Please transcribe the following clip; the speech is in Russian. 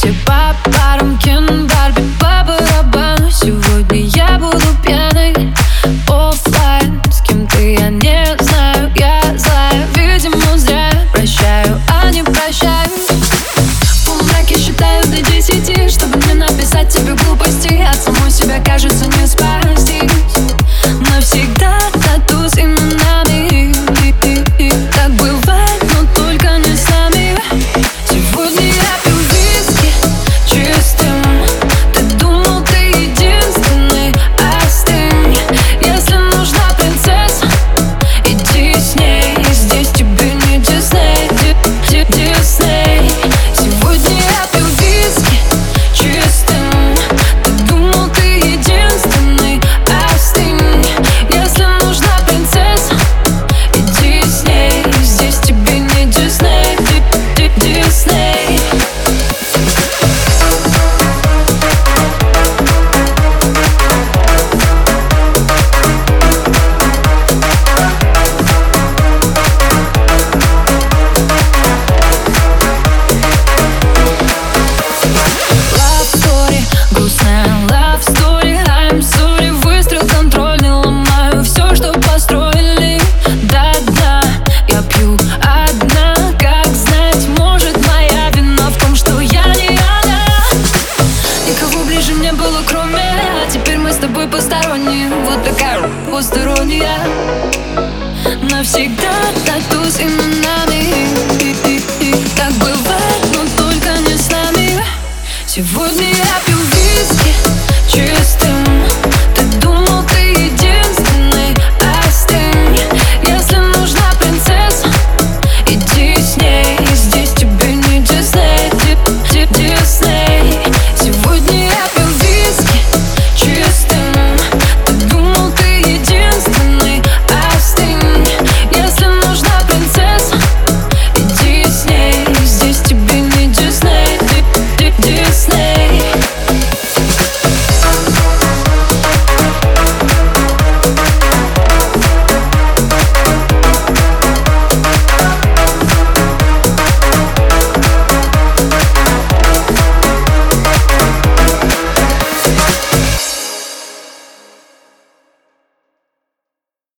Все по парам. Кен, Барби, по барабану. Сегодня я буду пьяной Оффлайн С кем-то я не знаю. Я злая, видимо, зря. Прощаю, а не прощаю. В считаю до десяти Чтобы не написать тебе глупости. От самой себя кажется двусторонняя Навсегда тату с именами. Так бывает, но только не с нами. Сегодня я пью виски чистым